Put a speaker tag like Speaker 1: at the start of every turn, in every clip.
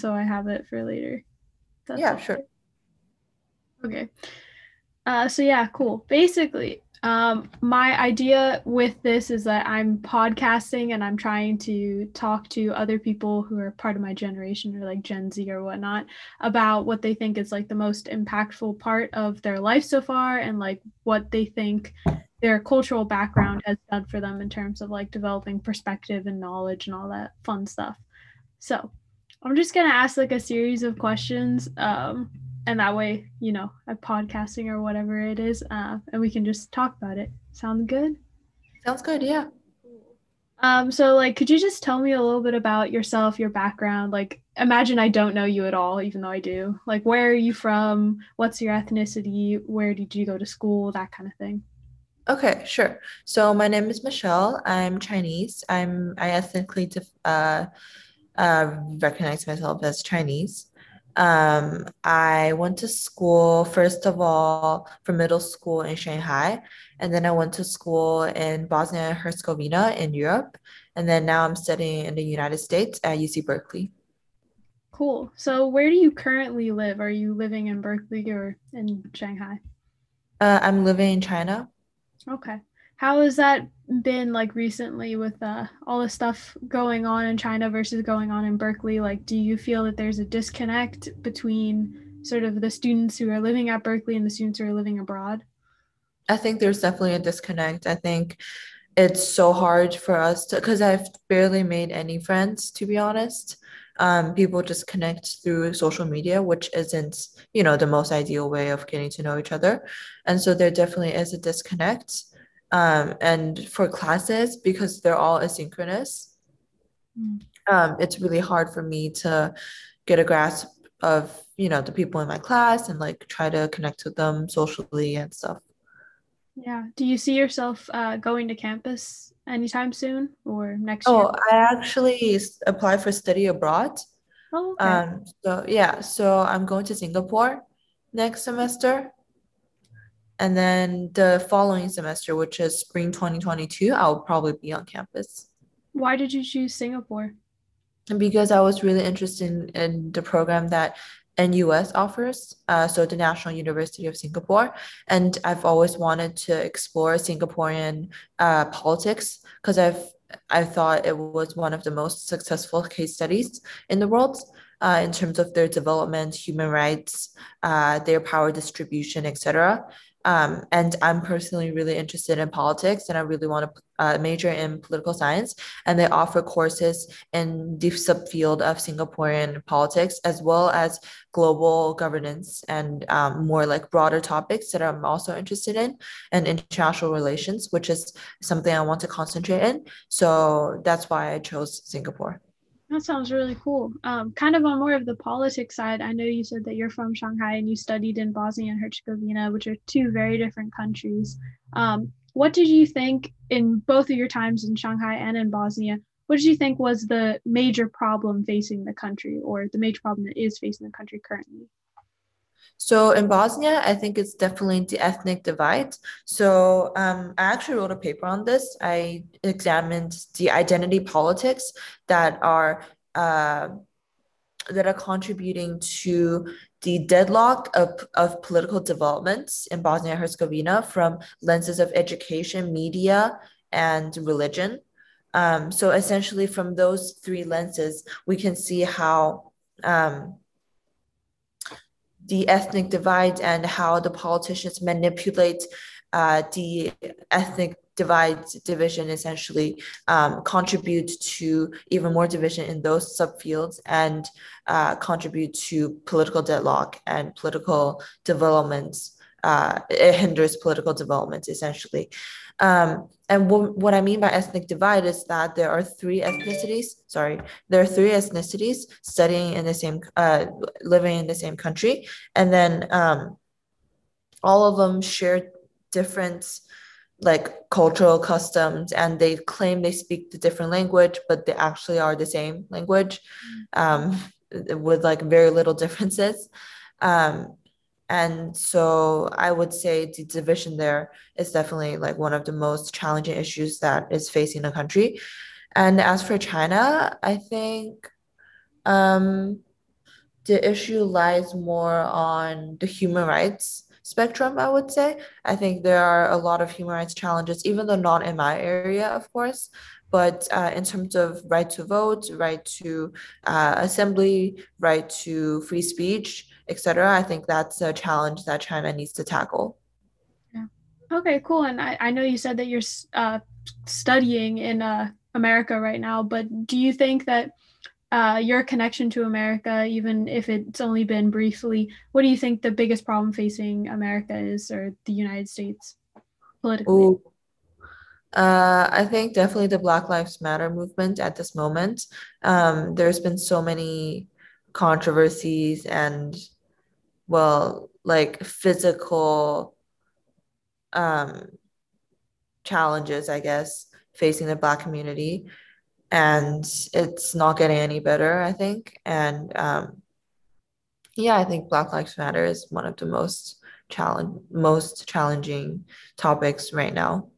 Speaker 1: so I have it for later.
Speaker 2: That's yeah, okay. sure.
Speaker 1: Okay. Uh, so yeah, cool. Basically, um, my idea with this is that I'm podcasting and I'm trying to talk to other people who are part of my generation or like Gen Z or whatnot about what they think is like the most impactful part of their life so far and like what they think their cultural background has done for them in terms of like developing perspective and knowledge and all that fun stuff. So I'm just gonna ask like a series of questions. Um, and that way, you know, at podcasting or whatever it is, uh, and we can just talk about it. Sound good?
Speaker 2: Sounds good, yeah.
Speaker 1: Um, so like, could you just tell me a little bit about yourself, your background? Like, imagine I don't know you at all, even though I do. Like, where are you from? What's your ethnicity? Where did you go to school? That kind of thing.
Speaker 2: Okay, sure. So my name is Michelle. I'm Chinese. I'm I ethnically def- uh, uh, recognize myself as Chinese. Um, I went to school, first of all, for middle school in Shanghai, and then I went to school in Bosnia and Herzegovina in Europe, and then now I'm studying in the United States at UC Berkeley.
Speaker 1: Cool. So, where do you currently live? Are you living in Berkeley or in Shanghai?
Speaker 2: Uh, I'm living in China.
Speaker 1: Okay. How has that been like recently with uh, all the stuff going on in China versus going on in Berkeley? Like, do you feel that there's a disconnect between sort of the students who are living at Berkeley and the students who are living abroad?
Speaker 2: I think there's definitely a disconnect. I think it's so hard for us because I've barely made any friends, to be honest. Um, people just connect through social media, which isn't, you know, the most ideal way of getting to know each other. And so there definitely is a disconnect um, and for classes because they're all asynchronous mm. um, it's really hard for me to get a grasp of you know the people in my class and like try to connect with them socially and stuff.
Speaker 1: Yeah. Do you see yourself uh, going to campus anytime soon or next
Speaker 2: oh,
Speaker 1: year?
Speaker 2: I actually applied for study abroad.
Speaker 1: Oh, okay.
Speaker 2: um so yeah. So i'm going to singapore next semester and then the following semester, which is spring 2022, I'll probably be on campus.
Speaker 1: Why did you choose Singapore?
Speaker 2: Because I was really interested in, in the program that NUS offers, uh, so the National University of Singapore. And I've always wanted to explore Singaporean uh, politics because I've I thought it was one of the most successful case studies in the world. Uh, in terms of their development, human rights, uh, their power distribution, etc. Um, and I'm personally really interested in politics and I really want to uh, major in political science. And they offer courses in the subfield of Singaporean politics as well as global governance and um, more like broader topics that I'm also interested in and international relations, which is something I want to concentrate in. So that's why I chose Singapore.
Speaker 1: That sounds really cool. Um, kind of on more of the politics side, I know you said that you're from Shanghai and you studied in Bosnia and Herzegovina, which are two very different countries. Um, what did you think in both of your times in Shanghai and in Bosnia? What did you think was the major problem facing the country or the major problem that is facing the country currently?
Speaker 2: So in Bosnia, I think it's definitely the ethnic divide. So um, I actually wrote a paper on this. I examined the identity politics that are uh, that are contributing to the deadlock of, of political developments in Bosnia Herzegovina from lenses of education, media, and religion. Um, so essentially, from those three lenses, we can see how um, the ethnic divide and how the politicians manipulate uh, the ethnic divide division essentially um, contribute to even more division in those subfields and uh, contribute to political deadlock and political developments. Uh, it hinders political development essentially. Um, and what, what I mean by ethnic divide is that there are three ethnicities, sorry, there are three ethnicities studying in the same, uh, living in the same country. And then um, all of them share different like cultural customs and they claim they speak the different language, but they actually are the same language um, with like very little differences. Um, and so I would say the division there is definitely like one of the most challenging issues that is facing the country. And as for China, I think um, the issue lies more on the human rights spectrum, I would say. I think there are a lot of human rights challenges, even though not in my area, of course. But uh, in terms of right to vote, right to uh, assembly, right to free speech, etc., I think that's a challenge that China needs to tackle.
Speaker 1: Yeah. Okay, cool. And I, I know you said that you're uh, studying in uh, America right now, but do you think that uh, your connection to America, even if it's only been briefly, what do you think the biggest problem facing America is or the United States politically? Ooh.
Speaker 2: Uh, I think definitely the Black Lives Matter movement at this moment. Um, there's been so many controversies and, well, like physical um, challenges, I guess, facing the Black community and it's not getting any better, I think. And um, yeah, I think Black Lives Matter is one of the most challenge most challenging topics right now.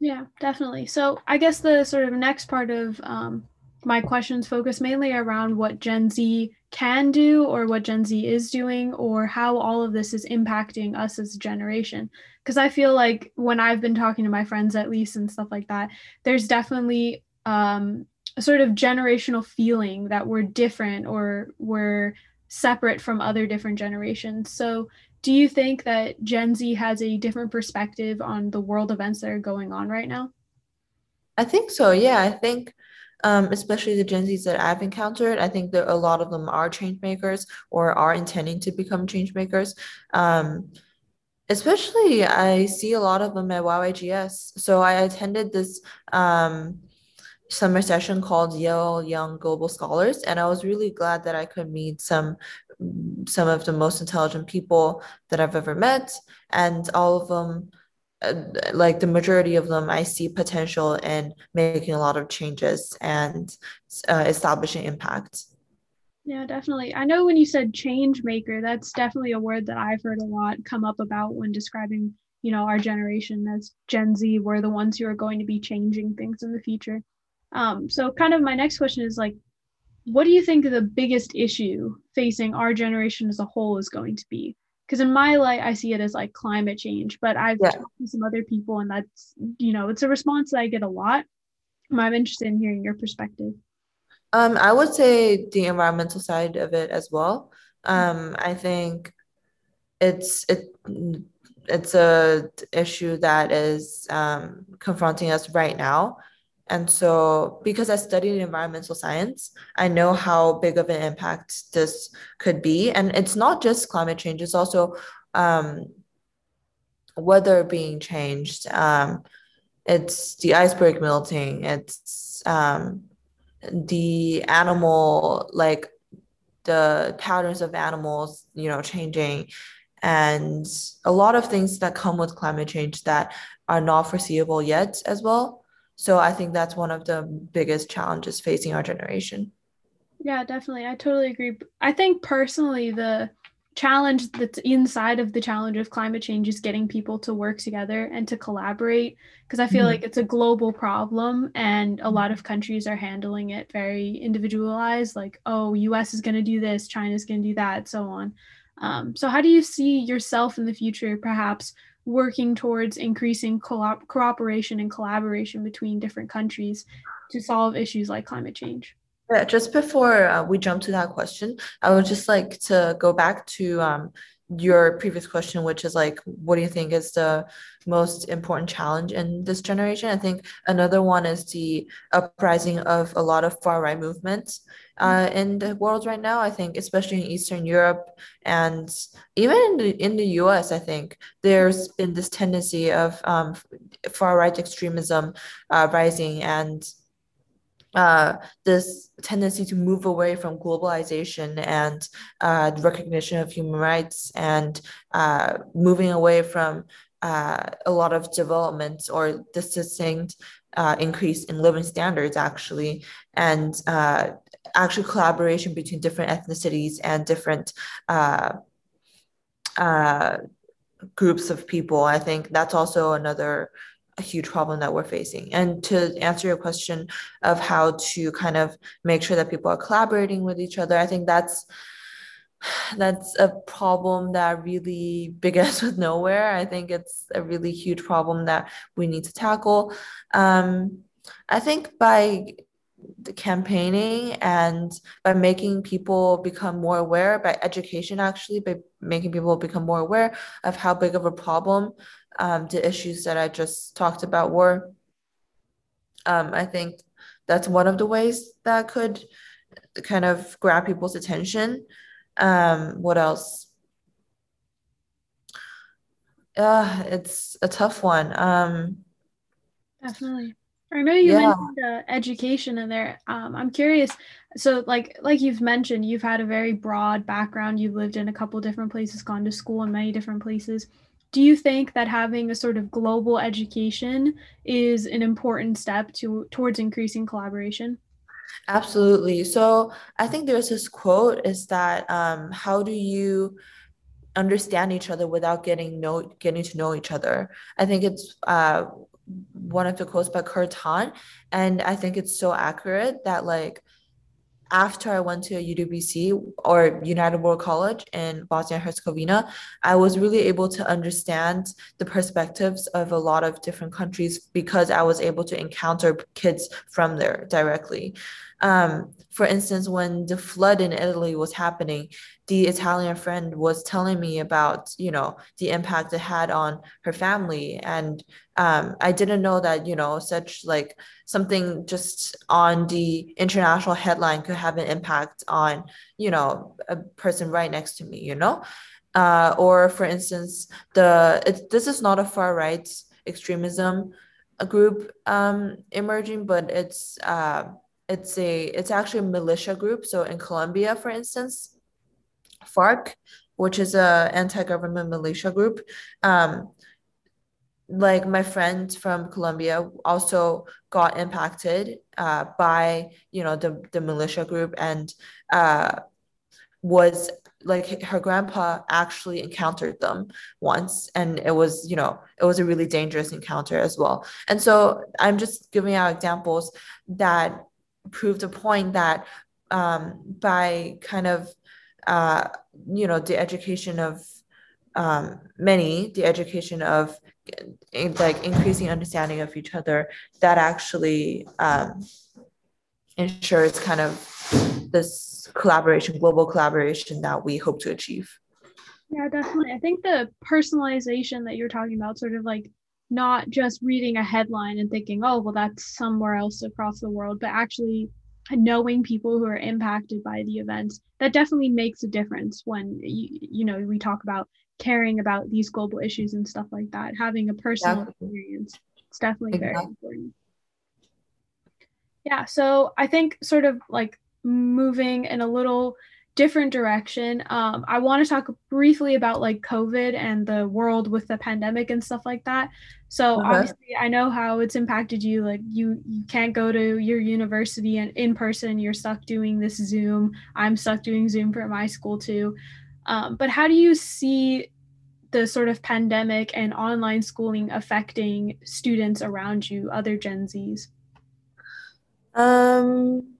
Speaker 1: Yeah, definitely. So I guess the sort of next part of um, my questions focus mainly around what Gen Z can do or what Gen Z is doing or how all of this is impacting us as a generation. Because I feel like when I've been talking to my friends, at least, and stuff like that, there's definitely um, a sort of generational feeling that we're different or we're separate from other different generations. So, do you think that Gen Z has a different perspective on the world events that are going on right now?
Speaker 2: I think so. Yeah, I think um, especially the Gen Zs that I've encountered, I think that a lot of them are change makers or are intending to become change makers. Um, especially, I see a lot of them at YYGS. So I attended this um, summer session called Yale Young Global Scholars, and I was really glad that I could meet some some of the most intelligent people that I've ever met, and all of them, like the majority of them, I see potential in making a lot of changes and uh, establishing impact.
Speaker 1: Yeah, definitely. I know when you said change maker, that's definitely a word that I've heard a lot come up about when describing, you know, our generation as Gen Z. We're the ones who are going to be changing things in the future. Um, so, kind of my next question is like, what do you think the biggest issue facing our generation as a whole is going to be? Because in my light, I see it as like climate change, but I've yeah. talked to some other people, and that's you know, it's a response that I get a lot. I'm interested in hearing your perspective.
Speaker 2: Um, I would say the environmental side of it as well. Um, I think it's it it's a issue that is um, confronting us right now and so, because I studied environmental science, I know how big of an impact this could be. And it's not just climate change, it's also um, weather being changed. Um, it's the iceberg melting, it's um, the animal, like the patterns of animals, you know, changing. And a lot of things that come with climate change that are not foreseeable yet as well. So I think that's one of the biggest challenges facing our generation.
Speaker 1: Yeah, definitely. I totally agree. I think personally, the challenge that's inside of the challenge of climate change is getting people to work together and to collaborate because I feel mm-hmm. like it's a global problem and a lot of countries are handling it very individualized like oh US is going to do this China's going to do that so on um, so how do you see yourself in the future perhaps working towards increasing co- cooperation and collaboration between different countries to solve issues like climate change.
Speaker 2: Yeah, just before uh, we jump to that question, I would just like to go back to um, your previous question, which is like, what do you think is the most important challenge in this generation? I think another one is the uprising of a lot of far right movements uh, in the world right now. I think, especially in Eastern Europe and even in the in the U.S., I think there's been this tendency of um, far right extremism uh, rising and uh, this tendency to move away from globalization and uh, recognition of human rights and uh, moving away from uh, a lot of developments or this distinct uh, increase in living standards actually and actually collaboration between different ethnicities and different groups of people. I think that's also another a huge problem that we're facing. And to answer your question of how to kind of make sure that people are collaborating with each other, I think that's that's a problem that really begins with nowhere. I think it's a really huge problem that we need to tackle. Um, I think by the campaigning and by making people become more aware by education actually by making people become more aware of how big of a problem um, the issues that i just talked about were um, i think that's one of the ways that could kind of grab people's attention um, what else uh, it's a tough one um,
Speaker 1: definitely I know you yeah. mentioned uh, education in there. Um, I'm curious. So, like, like you've mentioned, you've had a very broad background. You've lived in a couple different places, gone to school in many different places. Do you think that having a sort of global education is an important step to towards increasing collaboration?
Speaker 2: Absolutely. So, I think there's this quote: "Is that um, how do you?" understand each other without getting know getting to know each other. I think it's uh, one of the quotes by Kurt Hahn, and I think it's so accurate that like after I went to UWC or United World College in Bosnia and Herzegovina, I was really able to understand the perspectives of a lot of different countries because I was able to encounter kids from there directly. Um, for instance, when the flood in Italy was happening, the Italian friend was telling me about, you know, the impact it had on her family. And um, I didn't know that, you know, such like something just on the international headline could have an impact on, you know, a person right next to me, you know? Uh, or for instance, the it, this is not a far right extremism group um, emerging, but it's uh, it's a it's actually a militia group. So in Colombia, for instance, FARC, which is a anti-government militia group, um, like my friend from Colombia also got impacted uh, by you know the the militia group and uh, was like her grandpa actually encountered them once and it was you know it was a really dangerous encounter as well and so i'm just giving out examples that prove a point that um, by kind of uh, you know the education of um, many the education of like increasing understanding of each other that actually um, ensures kind of this collaboration global collaboration that we hope to achieve.
Speaker 1: Yeah definitely. I think the personalization that you're talking about sort of like not just reading a headline and thinking, oh, well, that's somewhere else across the world, but actually knowing people who are impacted by the events that definitely makes a difference when you, you know we talk about caring about these global issues and stuff like that having a personal exactly. experience it's definitely exactly. very important yeah so i think sort of like moving in a little different direction. Um, I want to talk briefly about like COVID and the world with the pandemic and stuff like that. So uh-huh. obviously, I know how it's impacted you. Like you, you can't go to your university and in person. You're stuck doing this Zoom. I'm stuck doing Zoom for my school too. Um, but how do you see the sort of pandemic and online schooling affecting students around you, other Gen Zs?
Speaker 2: Um,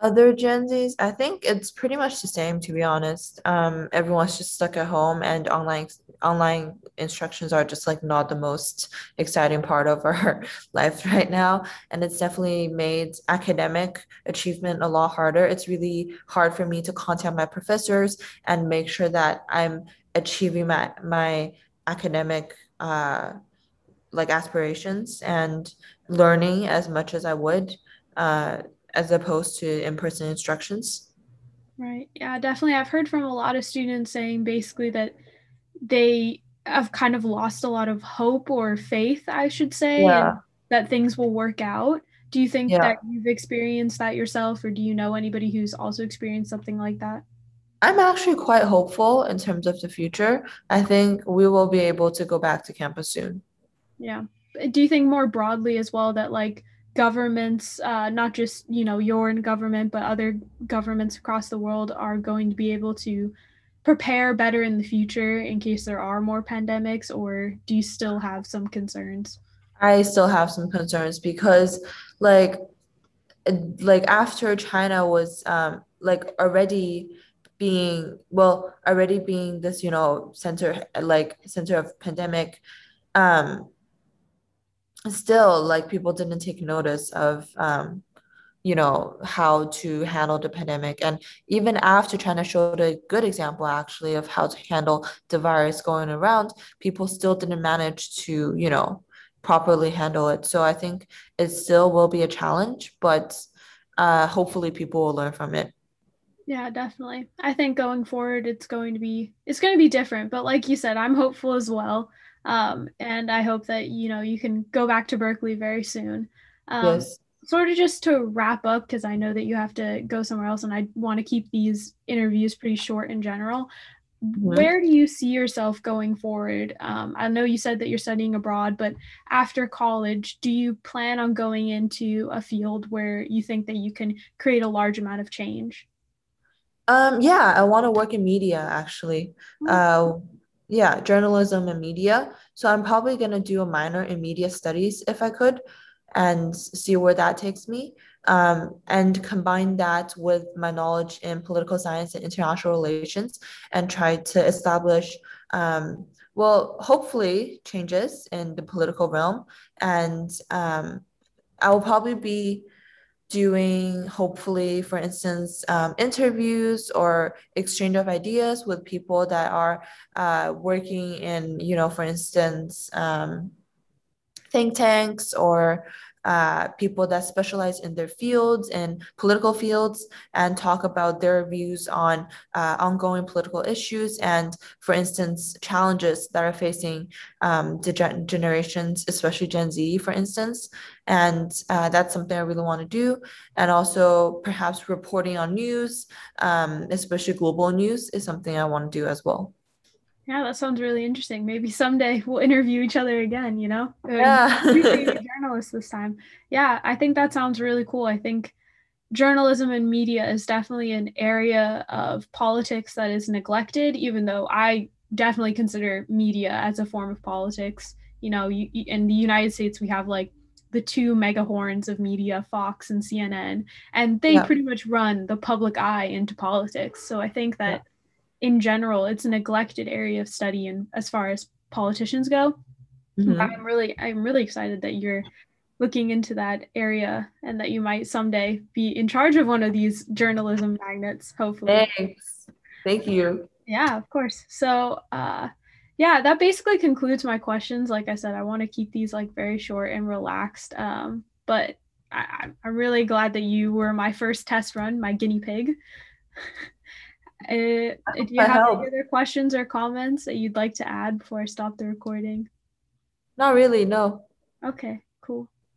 Speaker 2: other Gen Zs, I think it's pretty much the same to be honest. Um, everyone's just stuck at home and online online instructions are just like not the most exciting part of our life right now. And it's definitely made academic achievement a lot harder. It's really hard for me to contact my professors and make sure that I'm achieving my my academic uh like aspirations and learning as much as I would. Uh, as opposed to in-person instructions?
Speaker 1: Right. Yeah definitely. I've heard from a lot of students saying basically that they have kind of lost a lot of hope or faith i should say yeah. that things will work out. Do you think yeah. that you've experienced that yourself or do you know anybody who's also experienced something like that?
Speaker 2: I'm actually quite hopeful in terms of the future. I think we will be able to go back to campus soon.
Speaker 1: Yeah. Do you think more broadly as well that like governments, uh, not just you know your government, but other governments across the world are going to be able to prepare better in the future in case there are more pandemics, or do you still have some concerns?
Speaker 2: I still have some concerns because, like, like after China was um, like already being well already being this you know center like center of pandemic um still like people didn't take notice of um you know how to handle the pandemic and even after China showed a good example actually of how to handle the virus going around people still didn't manage to you know properly handle it so I think it still will be a challenge but uh hopefully people will learn from it
Speaker 1: yeah, definitely. I think going forward, it's going to be it's going to be different. But like you said, I'm hopeful as well, um, and I hope that you know you can go back to Berkeley very soon. Um, yes. Sort of just to wrap up, because I know that you have to go somewhere else, and I want to keep these interviews pretty short in general. Mm-hmm. Where do you see yourself going forward? Um, I know you said that you're studying abroad, but after college, do you plan on going into a field where you think that you can create a large amount of change?
Speaker 2: Um, yeah, I want to work in media actually. Hmm. Uh, yeah, journalism and media. So I'm probably gonna do a minor in media studies if I could, and see where that takes me. Um, and combine that with my knowledge in political science and international relations, and try to establish, um, well, hopefully changes in the political realm. And um, I will probably be doing hopefully for instance um, interviews or exchange of ideas with people that are uh, working in you know for instance um, think tanks or uh, people that specialize in their fields and political fields and talk about their views on uh, ongoing political issues and, for instance, challenges that are facing um, the gen- generations, especially Gen Z, for instance. And uh, that's something I really want to do. And also, perhaps reporting on news, um, especially global news, is something I want to do as well.
Speaker 1: Yeah, that sounds really interesting. Maybe someday we'll interview each other again, you know?
Speaker 2: Yeah.
Speaker 1: journalist this time. Yeah, I think that sounds really cool. I think journalism and media is definitely an area of politics that is neglected, even though I definitely consider media as a form of politics. You know, you, in the United States, we have like the two mega horns of media, Fox and CNN, and they yeah. pretty much run the public eye into politics. So I think that. Yeah in general, it's a neglected area of study and as far as politicians go. Mm-hmm. I'm really I'm really excited that you're looking into that area and that you might someday be in charge of one of these journalism magnets, hopefully.
Speaker 2: Thanks. Thank you.
Speaker 1: Yeah, of course. So uh yeah, that basically concludes my questions. Like I said, I want to keep these like very short and relaxed. Um, but I, I'm really glad that you were my first test run, my guinea pig. Uh, do you have any other questions or comments that you'd like to add before I stop the recording?
Speaker 2: Not really, no.
Speaker 1: Okay.